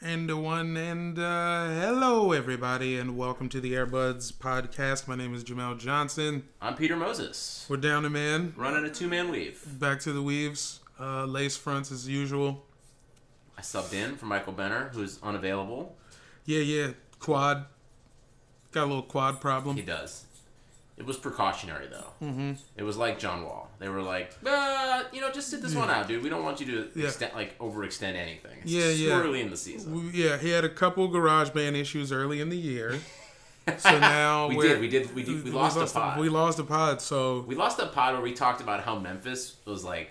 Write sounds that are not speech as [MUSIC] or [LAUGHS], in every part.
And one and uh, hello everybody and welcome to the Air Buds podcast. My name is Jamel Johnson. I'm Peter Moses. We're down to man. Running a two man weave. Back to the weaves. Uh, lace fronts as usual. I subbed in for Michael Benner, who's unavailable. Yeah, yeah. Quad. Got a little quad problem. He does. It was precautionary though. Mm-hmm. It was like John Wall. They were like, uh, you know, just sit this one out, dude. We don't want you to Yeah. extend, like overextend anything. It's Yeah, yeah. early in the season. We- Yeah, he had a couple garage band issues early in the year. [LAUGHS] So now We did, we did, we did- we lost a pod. We lost a pod. So We lost a pod where we talked about how Memphis was like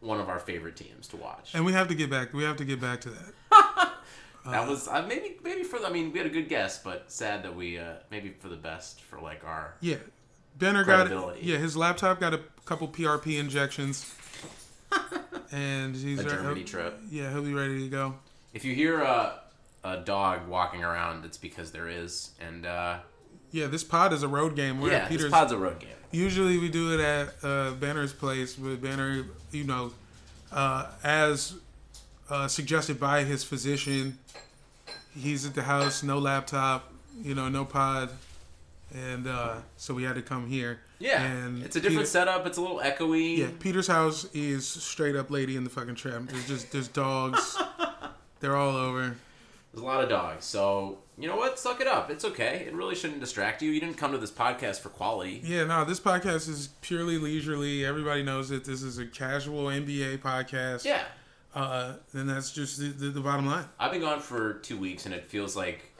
one of our favorite teams to watch. and we have to get back. We have to get back to that. [LAUGHS] that was uh, maybe maybe for the, I mean we had a good guess, but sad that we uh, maybe for the best for like our Yeah. Benner got yeah, his laptop got a couple PRP injections. [LAUGHS] and he's A Germany he'll- trip. Yeah, he'll be ready to go. If you hear a, a dog walking around, it's because there is. And uh, Yeah, this pod is a road game. We're yeah, Peter's. this pod's a road game. Usually we do it at uh, Benner's place, but Benner, you know, uh, as uh, suggested by his physician, he's at the house, no laptop, you know, no pod, and uh, so we had to come here. Yeah, and it's a different Peter- setup. It's a little echoey. Yeah, Peter's house is straight up Lady in the fucking Tramp. There's just there's dogs. They're all over. There's a lot of dogs. So you know what? Suck it up. It's okay. It really shouldn't distract you. You didn't come to this podcast for quality. Yeah, no, this podcast is purely leisurely. Everybody knows that this is a casual NBA podcast. Yeah. Uh, and that's just the, the, the bottom line. I've been gone for two weeks, and it feels like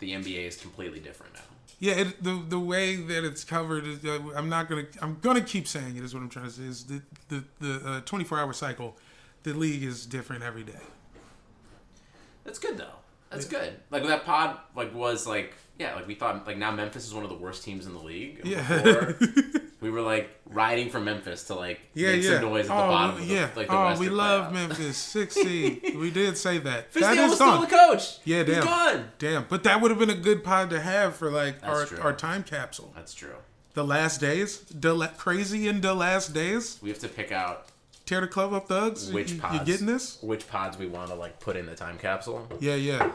the NBA is completely different now. Yeah, it, the the way that it's covered is uh, I'm not gonna I'm gonna keep saying it is what I'm trying to say is the the the uh, 24 hour cycle, the league is different every day. That's good though. That's good. Like that pod, like was like yeah, like we thought like now Memphis is one of the worst teams in the league. Yeah. before, [LAUGHS] we were like riding from Memphis to like Yeah, make yeah. some noise at the oh, bottom. we- Of the, yeah. like the oh, Western we love playoffs. Memphis six seed. [LAUGHS] we did say that. Fizdale that is was still the coach. Yeah, He's damn. gone. Damn, but that would have been a good pod to have for like That's our true. our time capsule. That's true. The last days, the la- crazy in the last days. We have to pick out Tear the club up, thugs. which you, pods. you getting this? Which pods we want to like put in the time capsule. Yeah, yeah.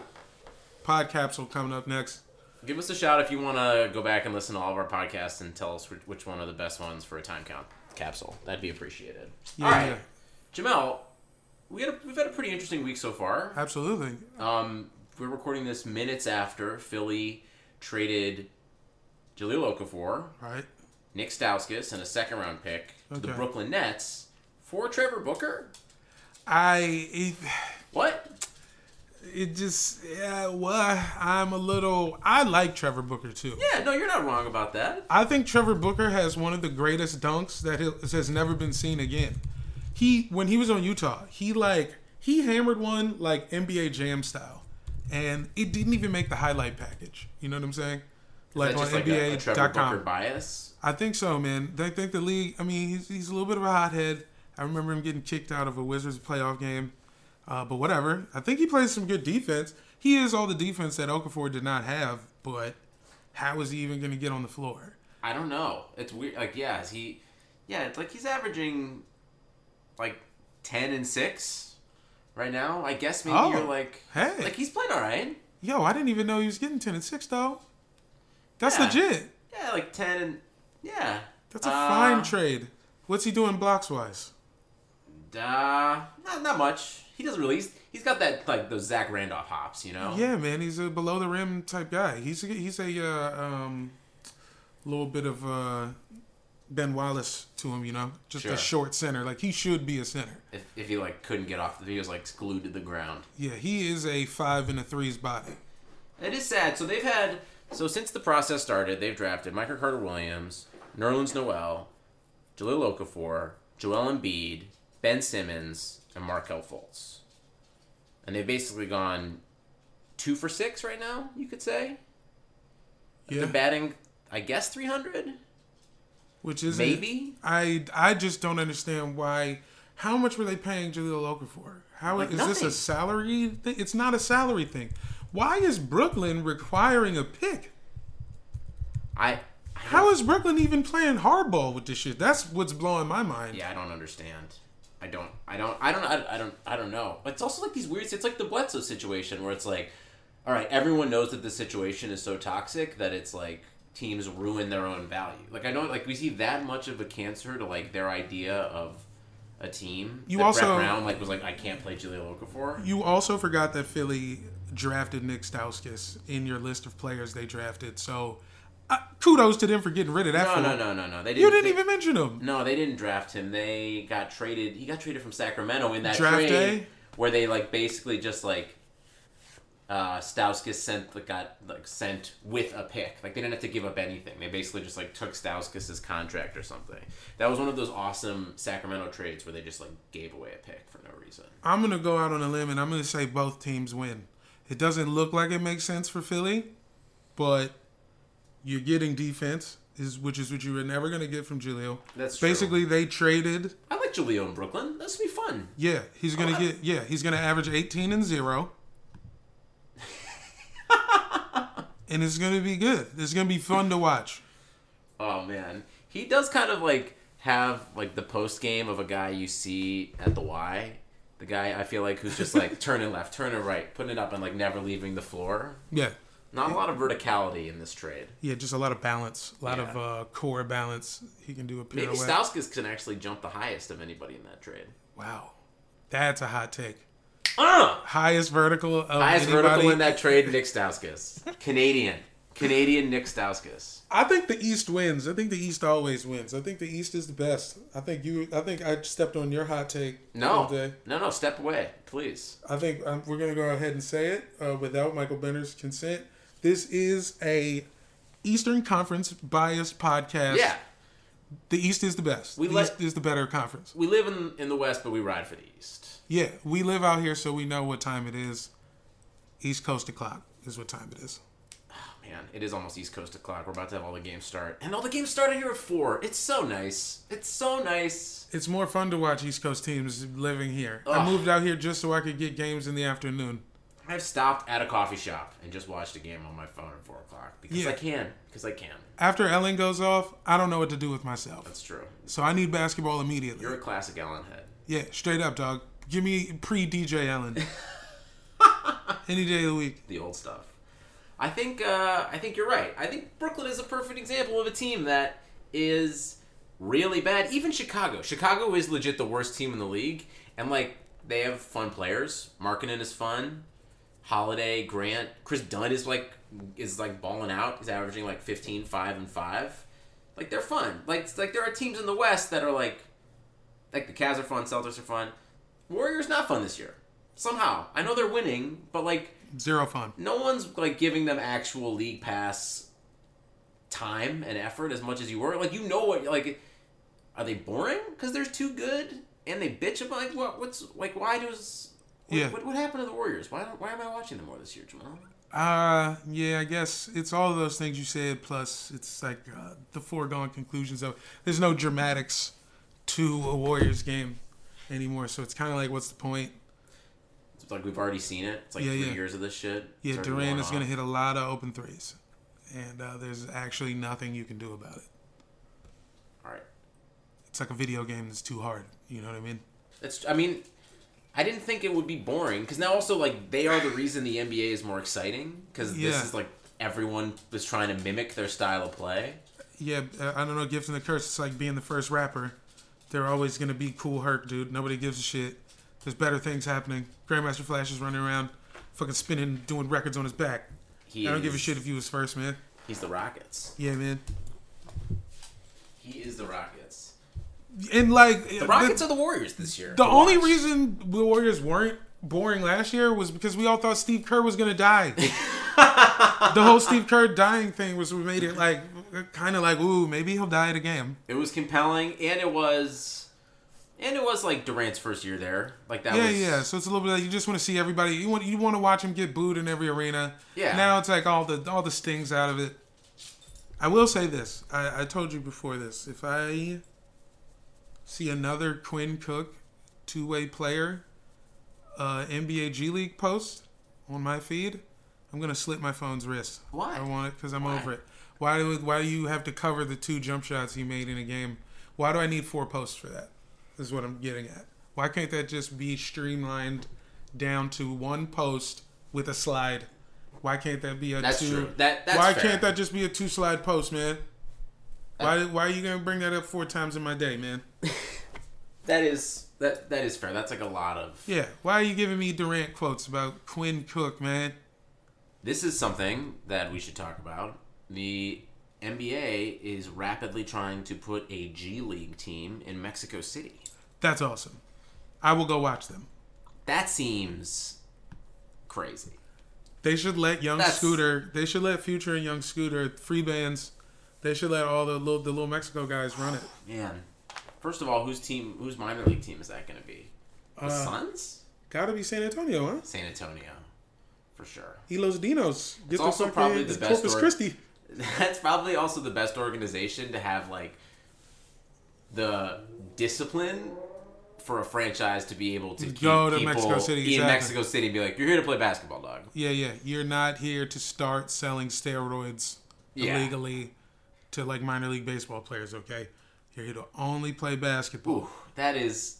Pod capsule coming up next. Give us a shout if you want to go back and listen to all of our podcasts and tell us which, one are the best ones for a time count capsule. That'd be appreciated. Yeah, all right, yeah. Jamel, we had a, we've had a pretty interesting week so far. Absolutely. Um, we're recording this minutes after Philly traded Jahlil Okafor Right. Nick Stauskas and a second round pick to the Brooklyn Nets for Trevor Booker. I it, What? it just yeah. Well, I'm a little. I like Trevor Booker too. Yeah, no, you're not wrong about that. I think Trevor Booker has one of the greatest dunks that has- never been seen again. He when he was on Utah, he like he hammered one like NBA Jam style, and it didn't even make the highlight package. You know what I'm saying? Like on like NBA.com. bias? I think so, man. I think the league. I mean, he's, he's a little bit of a hothead. I remember him getting kicked out of a Wizards playoff game, uh, but whatever. I think he plays some good defense. He is all the defense that Okafor did not have, but how is he even going to get on the floor? I don't know. It's weird. Like, yeah, is he? Yeah, it's like he's averaging like ten and six right now. I guess maybe Oh, you're like, hey. like he's playing all right. Yo, I didn't even know he was getting ten and six though. That's Yeah. legit. Yeah, like ten and yeah. That's a Uh, fine trade. What's he doing blocks wise? Uh, not not much. He doesn't really. He's, he's got that like those Zach Randolph hops, you know. Yeah, man, he's a below the rim type guy. He's a, he's a uh, um, little bit of uh, Ben Wallace to him, you know, just Sure. a short center. Like he should be a center. If, if he like couldn't get off, if he was like glued to the ground. Yeah, he is a five and a threes body. It is sad. So they've had so since the process started, they've drafted Michael Carter Williams, Nerlens Noel, Jahlil Okafor, Joel Embiid, Ben Simmons, and Markelle Fultz. And they've basically gone two for six right now. You could say Yeah, they're batting, I guess, three hundred. which is maybe? I I just don't understand why. How much were they paying Jahlil for? How is Like this nothing. a salary? Thing? It's not a salary thing. Why is Brooklyn requiring a pick? I How is Brooklyn even playing hardball with this shit? That's what's blowing my mind. Yeah, I don't understand. I don't. I don't. I don't. I, I don't. I don't know. It's also like these weird. It's like the Bledsoe situation where it's like, all right, everyone knows that the situation is so toxic that it's like teams ruin their own value. Like I don't like we see that much of a cancer to like their idea of a team. You that also- Brett Brown like was like I can't play Jahlil Okafor. You also forgot that Philly drafted Nick Stauskas in your list of players they drafted. So, uh, kudos to them for getting rid of that. No, fool. no, no, no, no. They didn't. You didn't they- even mention him. No, they didn't draft him. They got traded. He got traded from Sacramento in that Draft trade day? where they like basically just like uh Stauskas sent like got like sent with a pick. Like they didn't have to give up anything. They basically just like took Stauskas' contract or something. That was one of those awesome Sacramento trades where they just like gave away a pick for no reason. I'm gonna go out on a limb and I'm gonna say both teams win. It doesn't look like it makes sense for Philly, but you're getting defense, is which is what you were never gonna get from Julio. That's true. basically they traded. I like Julio in Brooklyn. That's gonna be fun. Yeah, he's gonna get. Yeah, he's gonna average 18 and zero. [LAUGHS] and it's gonna be good. It's gonna be fun to watch. Oh man, he does kind of like have like the post game of a guy you see at the Y. The guy I feel like who's just like [LAUGHS] turning left, turning right, putting it up, and like never leaving the floor. Yeah, Not a lot of verticality in this trade. yeah, just a lot of balance, a lot of uh, core balance. He can do a pirouette. Maybe Stauskas can actually jump the highest of anybody in that trade. Wow, that's a hot take. Uh! Highest vertical of Highest anybody. vertical in that trade, Nick Stauskas. Canadian. Canadian Nick Stauskas. I think the East wins. I think the East always wins. I think the East is the best. I think you. I think I stepped on your hot take. No. today. No, no, step away, please. I think um, we're gonna go ahead and say it uh, without Michael Benner's consent. This is a Eastern Conference biased podcast. Yeah. the East is the best. We the East is the better conference. We live in, in the West, but we ride for the East. Yeah, we live out here, so we know what time it is. East Coast o'clock is what time it is. Oh, man, it is almost East Coast o'clock. We're about to have all the games start. And all the games started here at 4. It's so nice. It's so nice. It's more fun to watch East Coast teams living here. I moved out here just so I could get games in the afternoon. I've stopped at a coffee shop and just watched a game on my phone at 4 o'clock. Because Yeah. I can. Because I can. After Ellen goes off, I don't know what to do with myself. That's true. So I need basketball immediately. You're a classic Ellen head. Yeah, straight up, dog. Give me pre DJ Ellen. [LAUGHS] Any day of the week. the old stuff. I think uh, I think you're right. I think Brooklyn is a perfect example of a team that is really bad. Even Chicago. Chicago is legit the worst team in the league, and like they have fun players. Markkanen is fun. Holiday, Grant, Chris Dunn is like is like balling out. He's averaging like 15, 5, and 5. Like they're fun. Like like there are teams in the West that are like, like the Cavs are fun, Celtics are fun. Warriors not fun this year. Somehow I know they're winning, but like Zero fun. no one's like giving them actual league pass time and effort as much as you were. Like you know what? Like are they boring because they're too good and they bitch about like what? What's like why does what, Yeah. what, what happened to the Warriors? Why why am I watching them more this year, Jamal? Uh, yeah, I guess it's all of those things you said, plus it's like uh, the foregone conclusions of there's no dramatics to a Warriors game anymore. So it's kind of like, what's the point? It's like we've already seen it. It's like Yeah, three yeah. years of this shit. Yeah, Durant is going to hit a lot of open threes, and uh, there's actually nothing you can do about it. All right. It's like a video game that's too hard. You know what I mean? It's. I mean, I didn't think it would be boring because now also like they are the reason the NBA is more exciting because Yeah. this is like everyone was trying to mimic their style of play. Yeah, uh, I don't know. Gifts and the curse. It's like being the first rapper. They're always gonna be cool, Herc, dude. Nobody gives a shit. There's better things happening. Grandmaster Flash is running around, fucking spinning, doing records on his back. He I don't give a shit if you was first, man. He's the Rockets. Yeah, man. He is the Rockets. And like The Rockets are the Warriors this year. The only watch. reason the Warriors weren't boring last year was because we all thought Steve Kerr was gonna die. [LAUGHS] the whole Steve Kerr dying thing was what made it like kind of like ooh maybe he'll die at a game. it was compelling, and it was, and it was like Durant's first year there. Like that yeah, was yeah. So it's a little bit like you just want to see everybody. You want you want to watch him get booed in every arena. Yeah. Now it's like all the all the stings out of it. I will say this. I, I told you before this. If I see another Quinn Cook two way player uh, NBA G League post on my feed, I'm gonna slit my phone's wrist. Why? I want it because I'm Why? over it. Why do why do you have to cover the two jump shots he made in a game? Why do I need four posts for that? Is what I'm getting at. Why can't that just be streamlined down to one post with a slide? Why can't that be a That's two? true. That- that's why fair. can't that just be a two slide post, man? Why why are you gonna bring that up four times in my day, man? That is that that is fair. That's like a lot of. Yeah, why are you giving me Durant quotes about Quinn Cook, man? This is something that we should talk about. The NBA is rapidly trying to put a G League team in Mexico City. That's awesome. I will go watch them. That seems crazy. They should let Young That's- Scooter. They should let Future and Young Scooter free bands. They should let all the little the little Mexico guys run it. Man, first of all, whose team, whose minor league team is that going to be? The Uh, Suns? Gotta be San Antonio, huh? San Antonio, for sure. Elos Dinos. Get It's also probably the best Corpus or- Christi. [LAUGHS] That's probably also the best organization to have like the discipline for a franchise to be able to keep Go to people Mexico City, in exactly. Mexico City and be like, "You're here to play basketball, dog." Yeah, yeah. You're not here to start selling steroids Yeah. illegally to like minor league baseball players. Okay, you're here to only play basketball. Ooh, that is,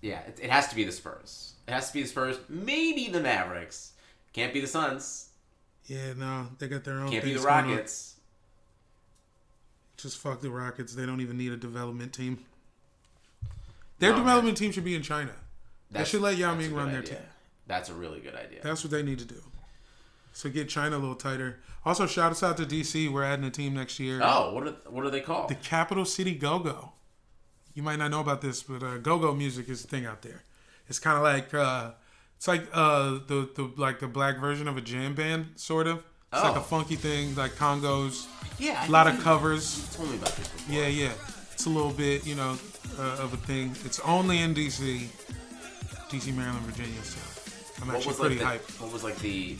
yeah. It, it has to be the Spurs. It has to be the Spurs. Maybe the Mavericks. Can't be the Suns. Yeah, no, they got their own. Can't be the things going on. Rockets. Just fuck the Rockets. They don't even need a development team. Their No, man. development team should be in China. They should let Yao Ming run their idea. team. That's a really good idea. That's what they need to do. So get China a little tighter. Also, shout us out to DC. We're adding a team next year. oh, what are what are they called? The Capital City Go Go. You might not know about this, but uh, Go Go music is a thing out there. It's kind of like uh, it's like uh, the the like the black version of a jam band, sort of. It's like Oh. a funky thing, like congos. Yeah, a lot of covers. You told me about this before. Yeah, yeah. It's a little bit, you know, uh, of a thing. It's only in DC, DC, Maryland, Virginia. So I'm What actually was pretty like hyped. the, what was like the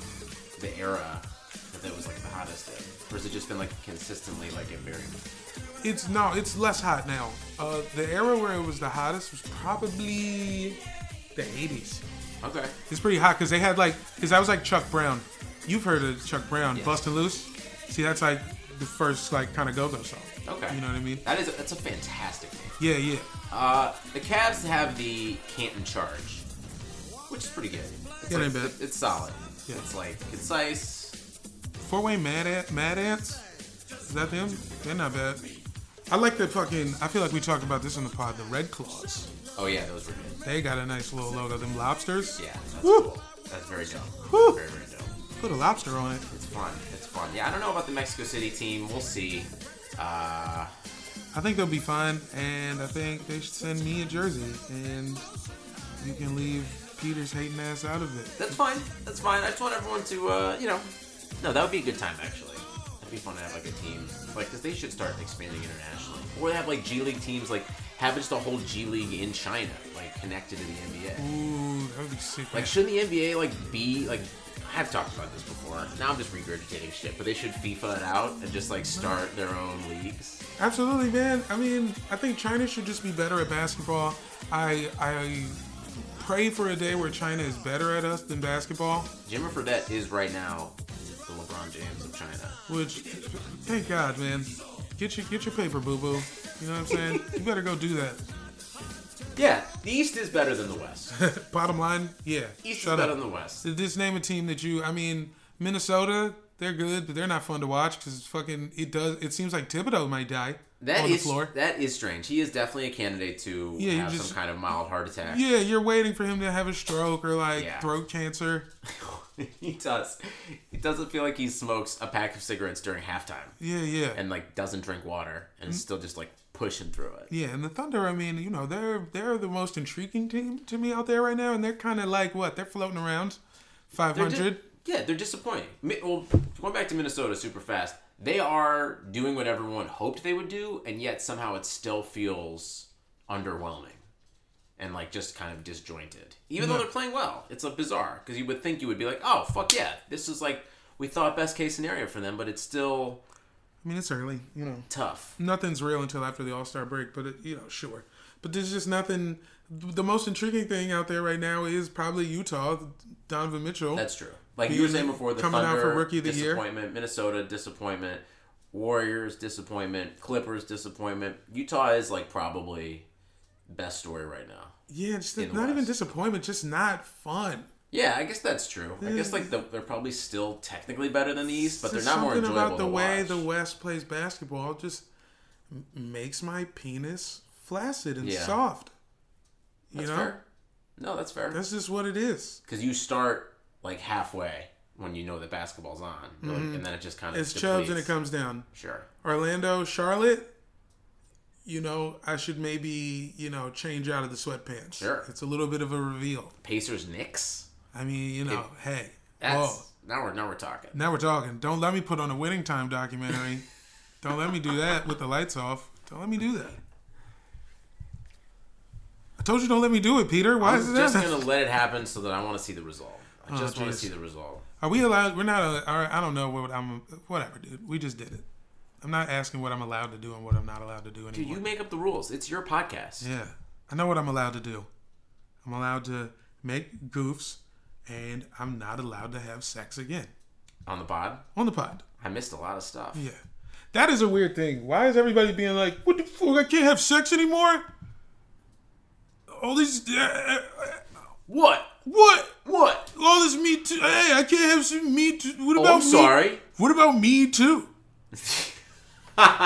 the era that that was like the hottest in? Or has it just been like consistently like a very It's no, it's less hot now. Uh, the era where it was the hottest was probably the 80s. okay? It's pretty hot because they had like, because that was like Chuck Brown. You've heard of Chuck Brown, Yes. Bustin' Loose. See, that's like the first like kind of go-go song. Okay, You know what I mean? That is that's a fantastic name. Yeah, yeah. Uh, the Cavs have the Canton Charge, which is pretty good. It's, Yeah, like, it- it's solid. Yeah. It's like concise. Fort Wayne Mad Ant, Mad Ants. Is that them? They're not bad. I like the fucking. I feel like we talked about this in the pod. The Red Claws. Oh yeah, those were good. They got a nice little logo. Them lobsters. Yeah, that's Woo! cool. That's very dope. Woo! Very very dope. Put a lobster on it. It's fun. It's fun. Yeah, I don't know about the Mexico City team. We'll see. Uh, I think they'll be fine, and I think they should send me a jersey, and you can leave Peter's hating ass out of it. that's fine. That's fine. I just want everyone to, uh, you know, no, that would be a good time actually. It'd be fun to have like a team, like, because they should start expanding internationally, or they have like G League teams, like have just a whole G League in China, like connected to the NBA. Ooh, that would be sick. Like, shouldn't the NBA like be like? I've talked about this before. Now I'm just regurgitating shit, but they should FIFA it out and just like start their own leagues. Absolutely, man. I mean, I think China should just be better at basketball. I I pray for a day where China is better at us than basketball. Jimmer Fredette is right now the LeBron James of China. Which, thank God, man. Get your get your paper, boo boo. You know what I'm saying? you better go do that. Yeah, the East is better than the West. [LAUGHS] Bottom line, yeah. East Shut is better up. than the West. Just name a team that you. I mean, Minnesota. They're good, but they're not fun to watch because it's fucking. It does. It seems like Thibodeau might die That on is the floor. that is strange. He is definitely a candidate to Yeah, have just- some kind of mild heart attack. Yeah, you're waiting for him to have a stroke or like Yeah. throat cancer. [LAUGHS] he does. He doesn't feel like he smokes a pack of cigarettes during halftime Yeah, yeah. and like doesn't drink water and is mm-hmm. still just like pushing through it. Yeah, and the Thunder, I mean, you know, they're they're the most intriguing team to me out there right now, and they're kind of like what? They're floating around five hundred. Di- yeah, they're disappointing. Well, going back to Minnesota super fast, they are doing what everyone hoped they would do, and yet somehow it still feels underwhelming and like just kind of disjointed. Even though they're playing well, it's a bizarre because you would think you would be like, oh fuck yeah, this is like we thought best case scenario for them, but it's still I mean, it's early, you know. tough. Nothing's real until after the All Star break, but it, you know, sure. But there's just nothing. The most intriguing thing out there right now is probably Utah, Donovan Mitchell. That's true. Like you were saying before, the Coming out Thunder for Rookie of the Year. disappointment, Minnesota disappointment, Warriors disappointment, Clippers disappointment. Utah is like probably best story right now. yeah, just not even disappointment, just not fun. Yeah, I guess that's true. I guess like the, they're probably still technically better than the East, but they're not more enjoyable about the way watch. the West plays basketball just makes my penis flaccid and Yeah. soft. You That's know, fair. No, that's fair. that's just what it is. Because you start like halfway when you know that basketball's on, like- and then it just kind of Mm-hmm. It's chubs and it comes down. Sure. Orlando, Charlotte. You know, I should maybe you know change out of the sweatpants. Sure. it's a little bit of a reveal. Pacers, Knicks. I mean, you know, hey, That's whoa, now we're now we're talking. now we're talking. Don't let me put on a winning time documentary. [LAUGHS] Don't let me do that with the lights off. Don't let me do that. I told you don't let me do it, Peter. Why is I'm it just that? gonna let it happen so that I want to see the result. I Oh, just want to see the result. Are we allowed? We're not. right, I don't know what I'm. Whatever, dude. We just did it. I'm not asking what I'm allowed to do and what I'm not allowed to do anymore. Dude, you make up the rules. It's your podcast. Yeah, I know what I'm allowed to do. I'm allowed to make goofs, and I'm not allowed to have sex again On the pod, on the pod. I missed a lot of stuff. Yeah, that is a weird thing. Why is everybody being like, "What the fuck? I can't have sex anymore"? All these, uh, uh, What? what? What? All this me too. Hey, I can't have some me too. What Oh, about I'm me? sorry. What about me too? [LAUGHS]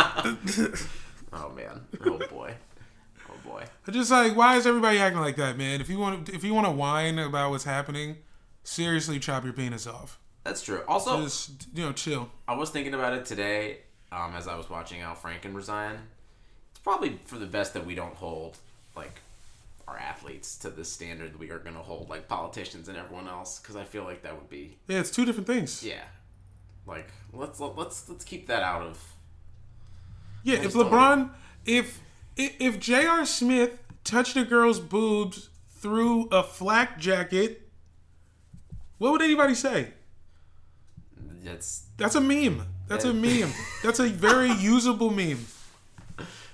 Oh man. Oh boy. Oh boy. I just like, why is everybody acting like that, man? If you want, if you want to whine about what's happening, seriously, chop your penis off. That's true. Also, Just you know, chill. I was thinking about it today um, as I was watching Al Franken resign. It's probably for the best that we don't hold like our athletes to the standard that we are going to hold like politicians and everyone else because I feel like that would be Yeah, it's two different things. yeah. Like let's let's let's keep that out of Yeah, if LeBron, if if if J.R. Smith touched a girl's boobs through a flak jacket, what would anybody say? that's That's a meme. That's a meme. [LAUGHS] That's a very usable meme.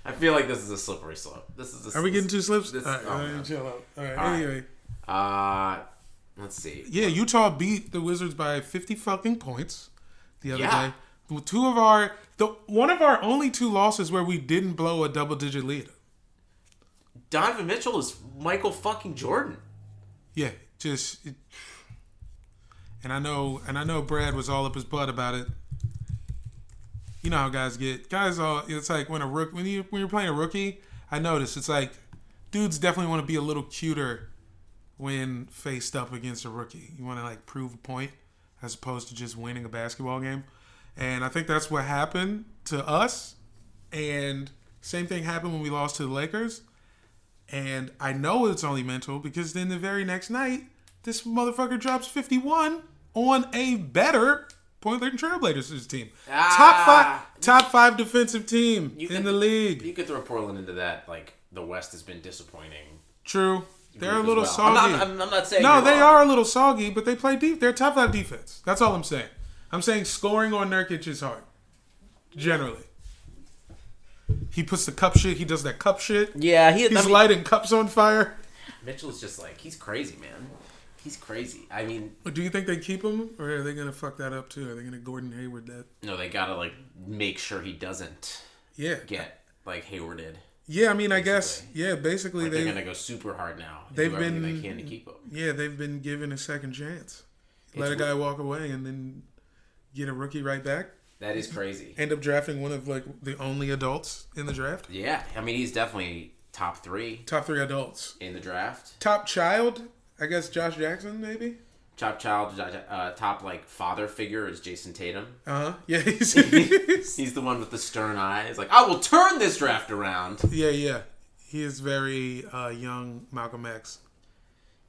I feel like this is a slippery slope. This is a, Are we getting two slips? This, All right, oh, right, man. chill out. All right, All right. anyway. Uh, let's see. Yeah, Utah beat the Wizards by 50 fucking points the other Yeah. day. Two of our the one of our only two losses where we didn't blow a double digit lead. Donovan Mitchell is Michael fucking Jordan. Yeah, just it, and I know and I know Brad was all up his butt about it. You know how guys get guys all it's like when a rook when you when you're playing a rookie, I notice it's like dudes definitely want to be a little cuter when faced up against a rookie. You want to like prove a point as opposed to just winning a basketball game. And I think that's what happened to us And same thing happened when we lost to the Lakers. And I know it's only mental because then the very next night, this motherfucker drops 51 on a better Portland Trailblazers team. Ah. top five top five defensive team You in could- the league. You could throw Portland into that. Like the West has been disappointing. True. They're a little well. soggy. I'm not, I'm, I'm not saying no, they wrong. are a little soggy, but they play deep. They're top five defense. That's all I'm saying. I'm saying scoring on Nurkic is hard. Generally. He puts the cup shit. He does that cup shit. Yeah, he. He's I mean, lighting cups on fire. Mitchell's just like he's crazy, man. He's crazy. I mean, Do you think they keep him, or are they gonna fuck that up too? Are they gonna Gordon Hayward that? no, they gotta like make sure he doesn't Yeah. get like Hayward did. Yeah, I mean, I guess. Yeah, basically Like they. they're gonna go super hard now. they've been- they can to keep him. Yeah, they've been given a second chance. Let a guy walk away and then get a rookie right back. That is crazy. End up drafting one of like the only adults in the draft. Yeah, I mean he's definitely top three Top three adults. in the draft. Top child, I guess Josh Jackson maybe. Top child, uh, top like father figure is Jayson Tatum. Uh huh. Yeah, [LAUGHS] he's, He's the one with the stern eyes. Like I will turn this draft around. yeah, yeah. He is very uh, young, Malcolm X.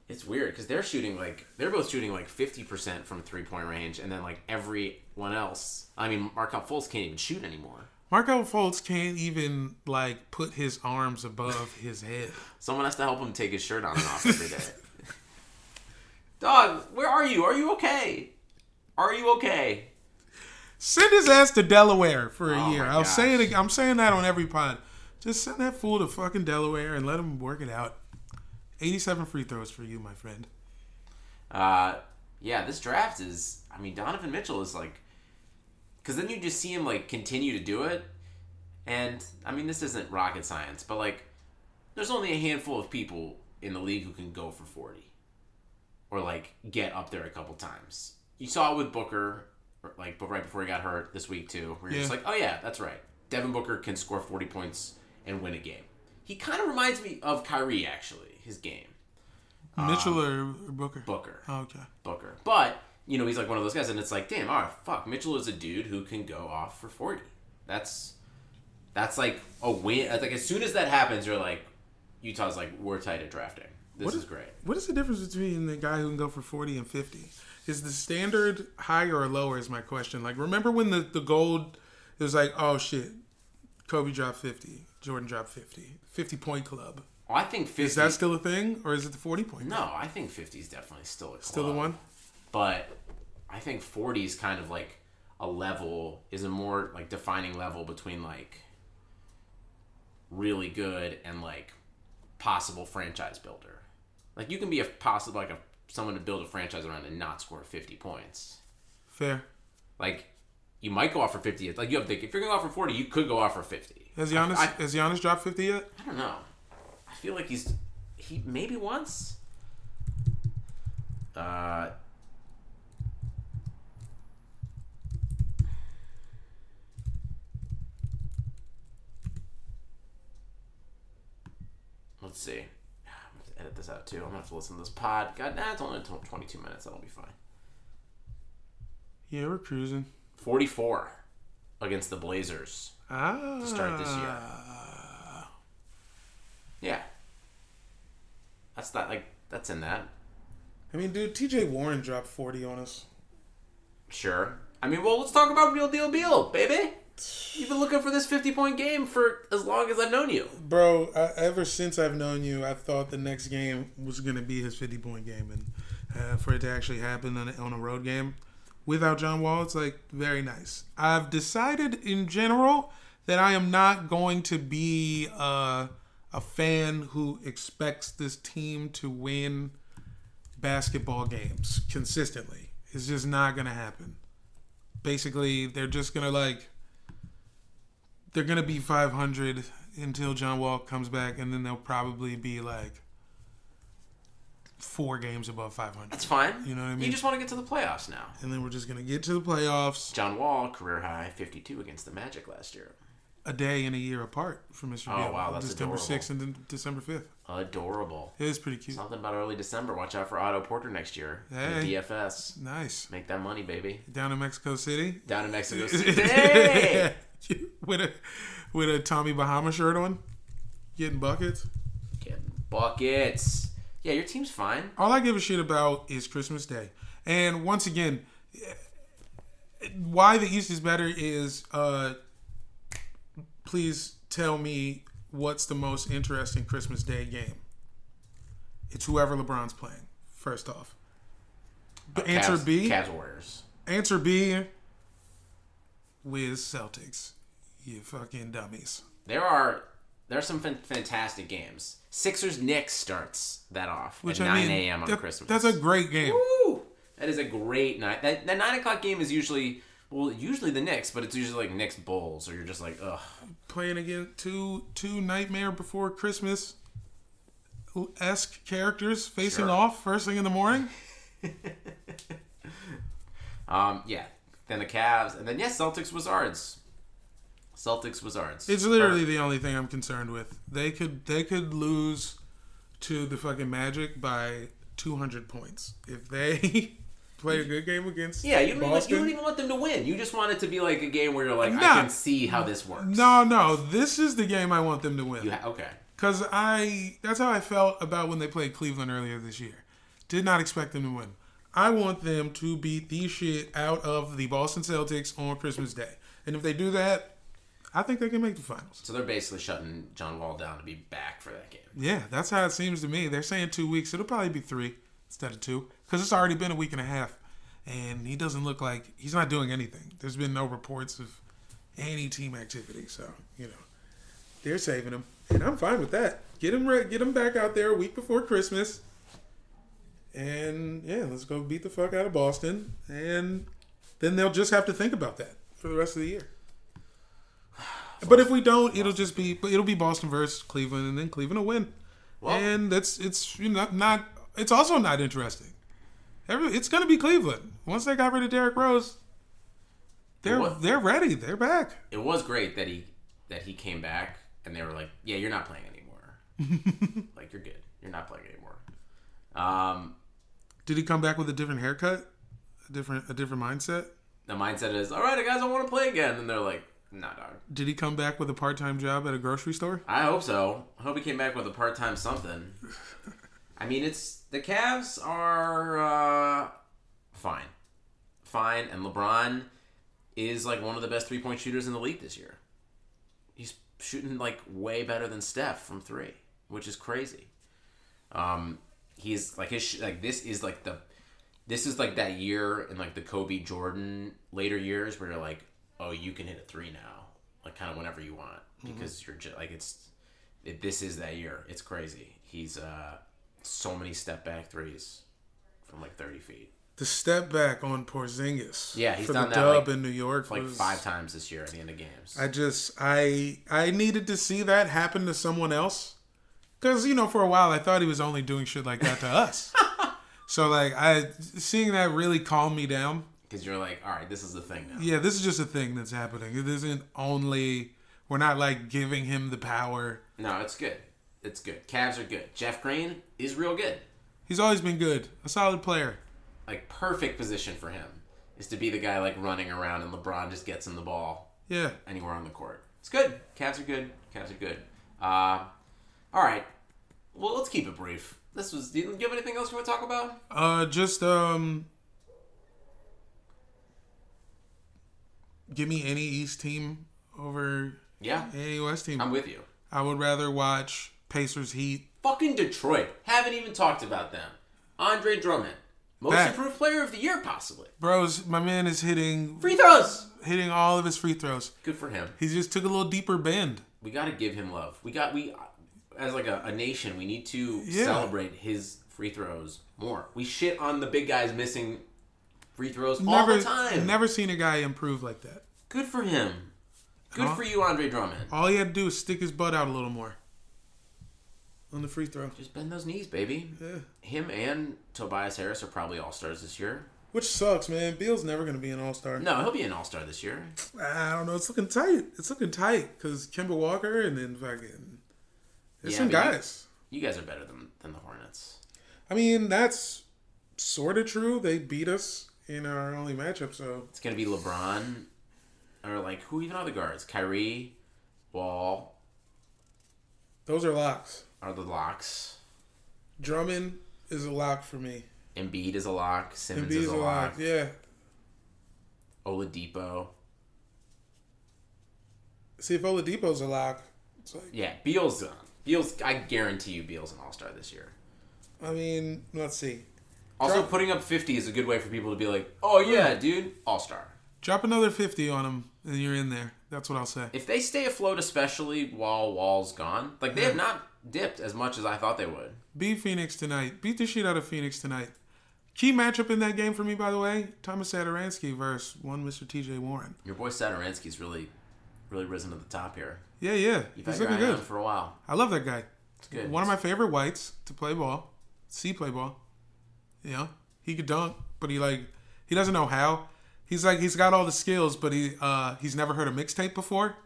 It's weird because they're shooting like they're both shooting like fifty percent from three point range, and then like everyone else. I mean, Markelle Fultz can't even shoot anymore. Markelle Fultz can't even like put his arms above his head. Someone has to help him take his shirt on and off every day. [LAUGHS] Dog, where are you? Are you okay? Are you okay? Send his ass to Delaware for a Oh year. I'll say it. I'm saying that on every pod. Just send that fool to fucking Delaware and let him work it out. 87 free throws for you, my friend. Uh, yeah, this draft is. I mean, Donovan Mitchell is like, because then you just see him like continue to do it, and I mean, this isn't rocket science, but like, there's only a handful of people in the league who can go for forty, or like get up there a couple times. You saw it with Booker, like, but right before he got hurt this week too, where you're just like, oh yeah, that's right. Devin Booker can score forty points and win a game. He kind of reminds me of Kyrie actually, his game. Mitchell um, or, or Booker? Booker. Oh, okay. Booker. But, you know, he's like one of those guys, and it's like, damn, all right, fuck. Mitchell is a dude who can go off for 40. That's, that's like a win. Like, as soon as that happens, you're like, Utah's like, we're tight at drafting. This What is is- great. What is the difference between the guy who can go for 40 and 50? Is the standard higher or lower is my question. Like, remember when the, the gold, it was like, oh shit, Kobe dropped 50, Jordan dropped 50, 50 point club. Well, I think 50. Is that still a thing or is it the 40 point? No, I think 50 is definitely still a club. Still the one? But I think 40 is kind of like a level, is a more like defining level between like really good and like possible franchise builder. Like you can be a possible like a someone to build a franchise around and not score 50 points. Fair. Like you might go off for 50. Like you have to, if you're going to go off for 40, you could go off for 50. Has Giannis, I, has Giannis dropped 50 yet? I don't know. I feel like he's he maybe once. Uh, let's see. I'm gonna have to edit this out too. I'm gonna have to listen to this pod. God, nah, it's only tw- 22 minutes. That'll be fine. Yeah, we're cruising. 44 against the Blazers. Ah. To start this year. Yeah. That's not like that's in that. I mean, dude, TJ Warren dropped 40 on us. Sure. I mean, well, let's talk about real deal Beal, baby. You've been looking for this 50 point game for as long as I've known you. Bro, I, ever since I've known you, I thought the next game was going to be his 50 point game. And uh, for it to actually happen on a, on a road game without John Wall, it's like very nice. I've decided in general that I am not going to be uh, a fan who expects this team to win basketball games consistently. It's just not going to happen. Basically, they're just going to like they're gonna be 500 until John Wall comes back, and then they'll probably be like four games above 500. That's fine. You know what I mean? You just want to get to the playoffs now. And then we're just gonna get to the playoffs John Wall, career high 52 against the Magic last year. a day and a year apart from Mr. Oh, Beal. wow, that's December 6th and then December 5th. Adorable. It is pretty cute. Something about early December. Watch out for Otto Porter next year. Hey. The DFS. Nice. Make that money, baby. Down in Mexico City. Down in Mexico [LAUGHS] City. Hey! [LAUGHS] [LAUGHS] with a with a Tommy Bahama shirt on, getting buckets. Getting buckets. Yeah, your team's fine. All I give a shit about is Christmas Day. And once again, why the East is better is uh please tell me what's the most interesting Christmas Day game. It's whoever LeBron's playing. First off. But answer Cavs- B. Cavs Warriors. Answer B. Wiz Celtics. You fucking dummies. There are there are some fan- fantastic games. Sixers Knicks starts that off Which at I 9 mean, a.m. on that- Christmas. That's a great game. Woo! That is a great night. That that nine o'clock game is usually well, usually the Knicks, but it's usually like Knicks Bulls, or you're just like, ugh. Playing against two two Nightmare Before Christmas esque characters facing Sure. off first thing in the morning. [LAUGHS] Um, yeah. Then the Cavs, and then yes, Celtics Wizards. Celtics Wizards. It's literally the only thing I'm concerned with. They could they could lose to the fucking Magic by 200 points if they [LAUGHS] play a good game against yeah. You don't, even, you don't even want them to win. You just want it to be like a game where you're like, I can see how this works. No, no, this is the game I want them to win. Ha- okay. Cause I that's how I felt about when they played Cleveland earlier this year. Did not expect them to win. I want them to beat the shit out of the Boston Celtics on Christmas Day. And if they do that, I think they can make the finals. So they're basically shutting John Wall down to be back for that game. Yeah, that's how it seems to me. They're saying two weeks. It'll probably be three instead of two. Because it's already been a week and a half. And he doesn't look like he's not doing anything. There's been no reports of any team activity. So, you know, they're saving him. And I'm fine with that. Get him, re- get him back out there a week before Christmas. And yeah, let's go beat the fuck out of Boston. And then they'll just have to think about that for the rest of the year. [SIGHS] But if we don't, it'll just be it'll be Boston versus Cleveland, and then Cleveland will win. and that's it's you know, not it's also not interesting. Every, it's gonna be Cleveland once they got rid of Derrick Rose. They're What? they're ready. They're back. It was great that he that he came back and they were like, "Yeah, you're not playing anymore. [LAUGHS] like you're good. You're not playing anymore." Um, Did he come back with a different haircut, a different a different mindset? the mindset is, "All right, guys, I want to play again," and they're like, "Nah, dog." Did he come back with a part time job at a grocery store? I hope so. I hope he came back with a part time something. [LAUGHS] I mean, it's the Cavs are uh, fine, fine, and LeBron is like one of the best three point shooters in the league this year. He's shooting like way better than Steph from three, which is crazy. Um, he's like his like this is like the this is like that year in like the Kobe Jordan later years where you're like, oh, you can hit a three now, like kind of whenever you want because you're just like it's it, this is that year. It's crazy. He's uh so many step back threes from like 30 feet. The step back on Porzingis. Yeah, he's for done the that, dub like- in New York Like was- five times this year at the end of games. I just I I needed to see that happen to someone else because you know for a while I thought he was only doing shit like that to us. [LAUGHS] so like I seeing that really calmed me down. Because you're like, all right, this is the thing now. Yeah, this is just a thing that's happening. It isn't only we're not like giving him the power. No, it's good. It's good. Cavs are good. Jeff Green is real good. He's always been good, a solid player. Like perfect position for him is to be the guy like running around and LeBron just gets him the ball Yeah, anywhere on the court. It's good. Cavs are good. Cavs are good. Uh, all right. Well, let's keep it brief. This was. Do you, do you have anything else you want to talk about? uh, just um, give me any East team over Yeah, any West team. I'm with you. I would rather watch Pacers Heat. Fucking Detroit. Haven't even talked about them. Andre Drummond, most Back. improved player of the year, possibly. Bros, my man is hitting Free throws. hitting all of his free throws. Good for him. He just took a little deeper bend. We got to give him love. We got we as like a, a nation, we need to Yeah. celebrate his free throws more. We shit on the big guys missing free throws all the time. never seen a guy improve like that. Good for him. Good Huh? for you, Andre Drummond. All he had to do was stick his butt out a little more on the free throw, Just bend those knees, baby. Yeah. Him and Tobias Harris are probably all stars this year. which sucks, man. Beal's never gonna be an All Star. No, he'll be an all star this year. I don't know. It's looking tight. It's looking tight because Kemba Walker and then fucking there's Yeah, some but you- guys. You guys are better than than the Hornets. I mean, that's sort of true. They beat us in our only matchup, so It's gonna be LeBron or like who even are the guards? Kyrie, Wall Those are locks. are the locks. Drummond is a lock for me. Embiid is a lock. Simmons Embiid is a lock. Yeah. Oladipo. See if Oladipo's a lock. It's like Yeah, Beal's. Uh, Beal's. I guarantee you, Beal's an All Star this year. I mean, let's see. Also, Drop- putting up fifty is a good way for people to be like, "Oh yeah, dude, All Star." Drop another fifty on him, and you're in there. That's what I'll say. If they stay afloat, especially while Wall's gone, like they have not dipped as much as I thought they would. Beat Phoenix tonight. Beat the shit out of Phoenix tonight. Key matchup in that game for me, by the way, Thomas Satoransky versus one Mr. T.J. Warren. Your boy Satoransky's really, really risen to the top here. Yeah, yeah, You've he's had looking good. for a while. I love that guy. It's good. One of my favorite whites to play ball. See play ball. You know, he could dunk, but he like he doesn't know how. He's like he's got all the skills, but he uh he's never heard a mixtape before.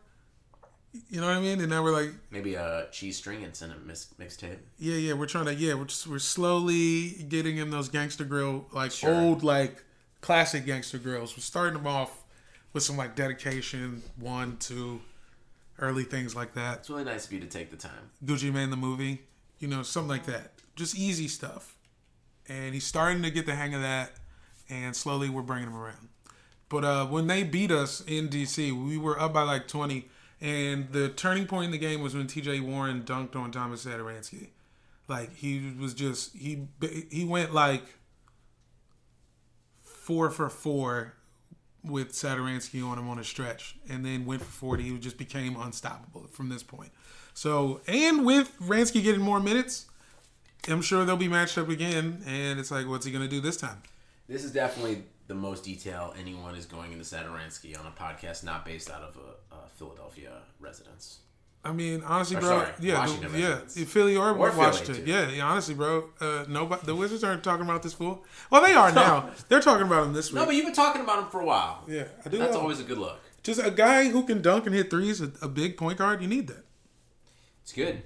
You know what I mean? And now we're like, Maybe a cheese string and send a mix, mixtape. yeah, yeah, we're trying to yeah, we're just, we're slowly getting him those gangster grill like Sure. old like classic gangster grills. We're starting them off with some like dedication, one, two, early things like that. It's really nice of you to take the time. Gucci Mane the movie, you know, something like that. Just easy stuff. And he's starting to get the hang of that, and slowly we're bringing him around. But uh, when they beat us in DC, we were up by like 20, and the turning point in the game was when T.J. Warren dunked on Thomas Satoransky. Like he was just he he went like four for four with Satoransky on him on a stretch, and then went for forty. He just became unstoppable from this point. So, and with Ransky getting more minutes, I'm sure they'll be matched up again. And it's like, what's he gonna do this time? This is definitely the most detail anyone is going into Satoransky on a podcast not based out of a, a Philadelphia residence. I mean, honestly, Or bro. sorry, yeah, Washington the, yeah. Philly or, Or Washington. too. Yeah, yeah, honestly, bro. Uh, nobody. The Wizards aren't talking about this fool. Well, they are [LAUGHS] now. They're talking about him this week. No, but you've been talking about him for a while. yeah, I do. That's love- always a good look. just a guy who can dunk and hit threes. A, a big point guard. You need that. It's good.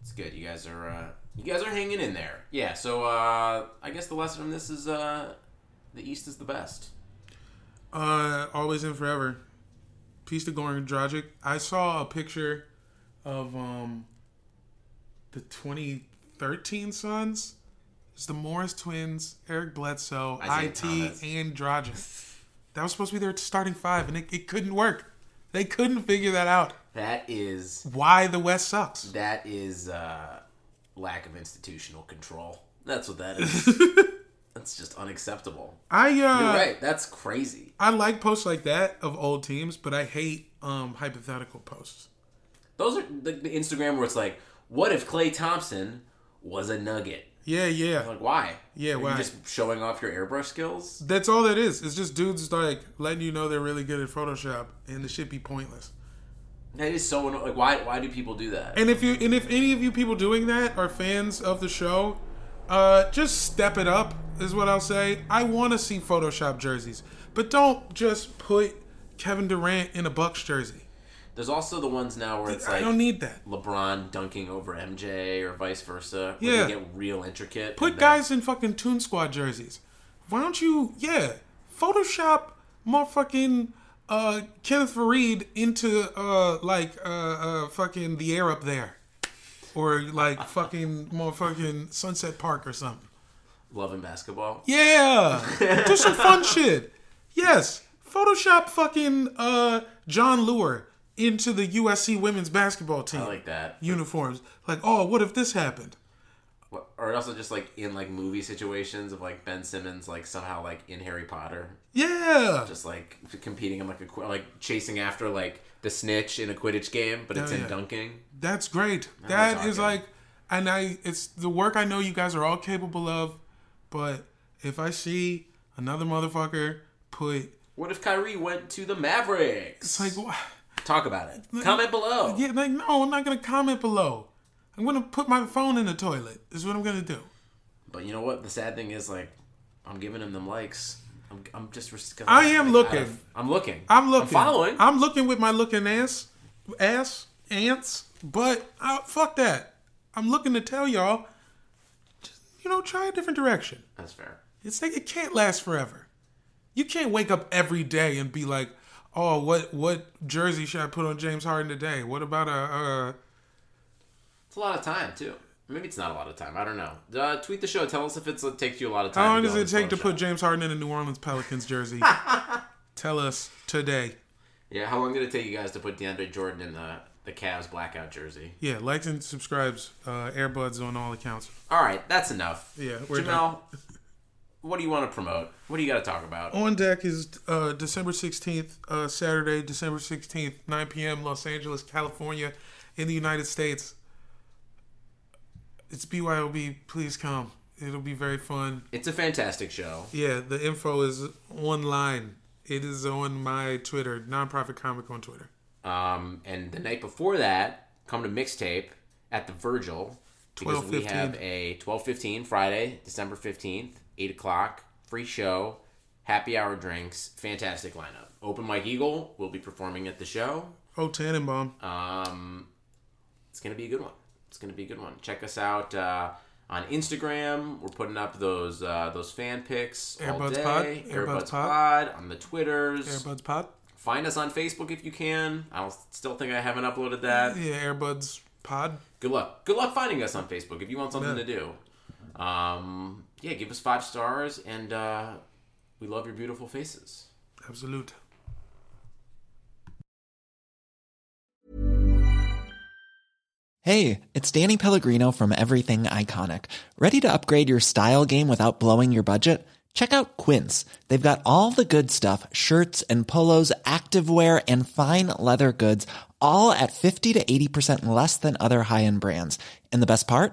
It's good. You guys are uh, you guys are hanging in there. Yeah. So uh, I guess the lesson from this is uh, the East is the best. Uh, always and forever. Peace to Goran Dragic. I saw a picture of um the 2013 Suns. It's the Morris twins, Eric Bledsoe, Isaiah IT, Thomas. and Dragic. That was supposed to be their starting five, and it, it couldn't work. They couldn't figure that out. That is Why the West sucks. that is uh, lack of institutional control. That's what that is. [LAUGHS] That's just unacceptable. I uh, You're right. That's crazy. I like posts like that of old teams, but I hate um hypothetical posts. Those are the, the Instagram where it's like, what if Klay Thompson was a nugget? Yeah, yeah. Like, why? Yeah, Are why? Just showing off your airbrush skills? That's all that is. It's just dudes like letting you know they're really good at Photoshop, and the shit be pointless. That is so anno- like. Why? Why do people do that? And if you and if any of you people doing that are fans of the show, uh, just step it up is what I'll say. I want to see Photoshop jerseys, but don't just put Kevin Durant in a Bucks jersey. There's also the ones now where it's I like don't need that. LeBron dunking over MJ or vice versa. Yeah. get real intricate. Put guys in fucking Toon Squad jerseys. Why don't you? Yeah, Photoshop motherfucking uh, Kenneth Faried into uh like uh, uh fucking the air up there, or like [LAUGHS] fucking motherfucking Sunset Park or something. love and basketball. Yeah, [LAUGHS] do some fun shit. Yes, Photoshop fucking uh Jon Leuer into the USC women's basketball team I like that. uniforms. Like, oh, what if this happened? Or also just like in like movie situations of like Ben Simmons like somehow like in Harry Potter, Yeah, just like competing in like a qu- like chasing after like the snitch in a Quidditch game, but it's Oh, in yeah. dunking. That's great. we're That is like, and I, it's the work I know you guys are all capable of, but if I see another motherfucker put, What if Kyrie went to the Mavericks? it's like, wha- Talk about it. Comment below. yeah, like, no, I'm not gonna comment below. I'm gonna put my phone in the toilet. Is what I'm gonna do. But you know what? The sad thing is, like, I'm giving him them likes. I'm, I'm just. I am like, looking. I'm looking. I'm looking. I'm following. I'm looking with my looking ass, ass, ants. But uh, fuck that. I'm looking to tell y'all, just, you know, try a different direction. That's fair. It's like it can't last forever. You can't wake up every day and be like, oh, what what jersey should I put on James Harden today? What about a? Uh, It's a lot of time too. Maybe it's not a lot of time. I don't know. Uh, tweet the show. Tell us if it's, it takes you a lot of time. how long does it take to put James Harden in a New Orleans Pelicans jersey? [LAUGHS] Tell us today. Yeah, how long did it take you guys to put DeAndre Jordan in the the Cavs blackout jersey? Yeah, likes and subscribes. Uh, Air Buds on all accounts. All right, that's enough. Yeah, we're Jamel, what do you want to promote? What do you got to talk about? On deck is uh, December 16th, uh, Saturday, December 16th, 9 p.m., Los Angeles, California, in the United States. It's BYOB. Please come. It'll be very fun. It's a fantastic show. Yeah, the info is online. It is on my Twitter, Nonprofit Comic on Twitter. Um, and the night before that, come to mixtape at the Virgil because we have a twelve fifteen Friday, December fifteenth, eight o'clock, free show, happy hour drinks, fantastic lineup. Open Mike Eagle will be performing at the show. Oh, Tannenbaum. Um, it's gonna be a good one. It's gonna be a good one. Check us out uh, on Instagram. We're putting up those uh, those fan pics all Air Buds day. Pod. Air Buds, Airbuds Pod on the Twitters. Air Buds Pod. Find us on Facebook if you can. I still think I haven't uploaded that. Yeah, Air Buds Pod. Good luck. Good luck finding us on Facebook if you want something Yeah. to do. Um, yeah, give us five stars, and uh, we love your beautiful faces. Absolute. Hey, it's Danny Pellegrino from Everything Iconic. Ready to upgrade your style game without blowing your budget? Check out Quince. They've got all the good stuff shirts and polos, activewear, and fine leather goods, all at 50 to 80% less than other high end brands. And the best part?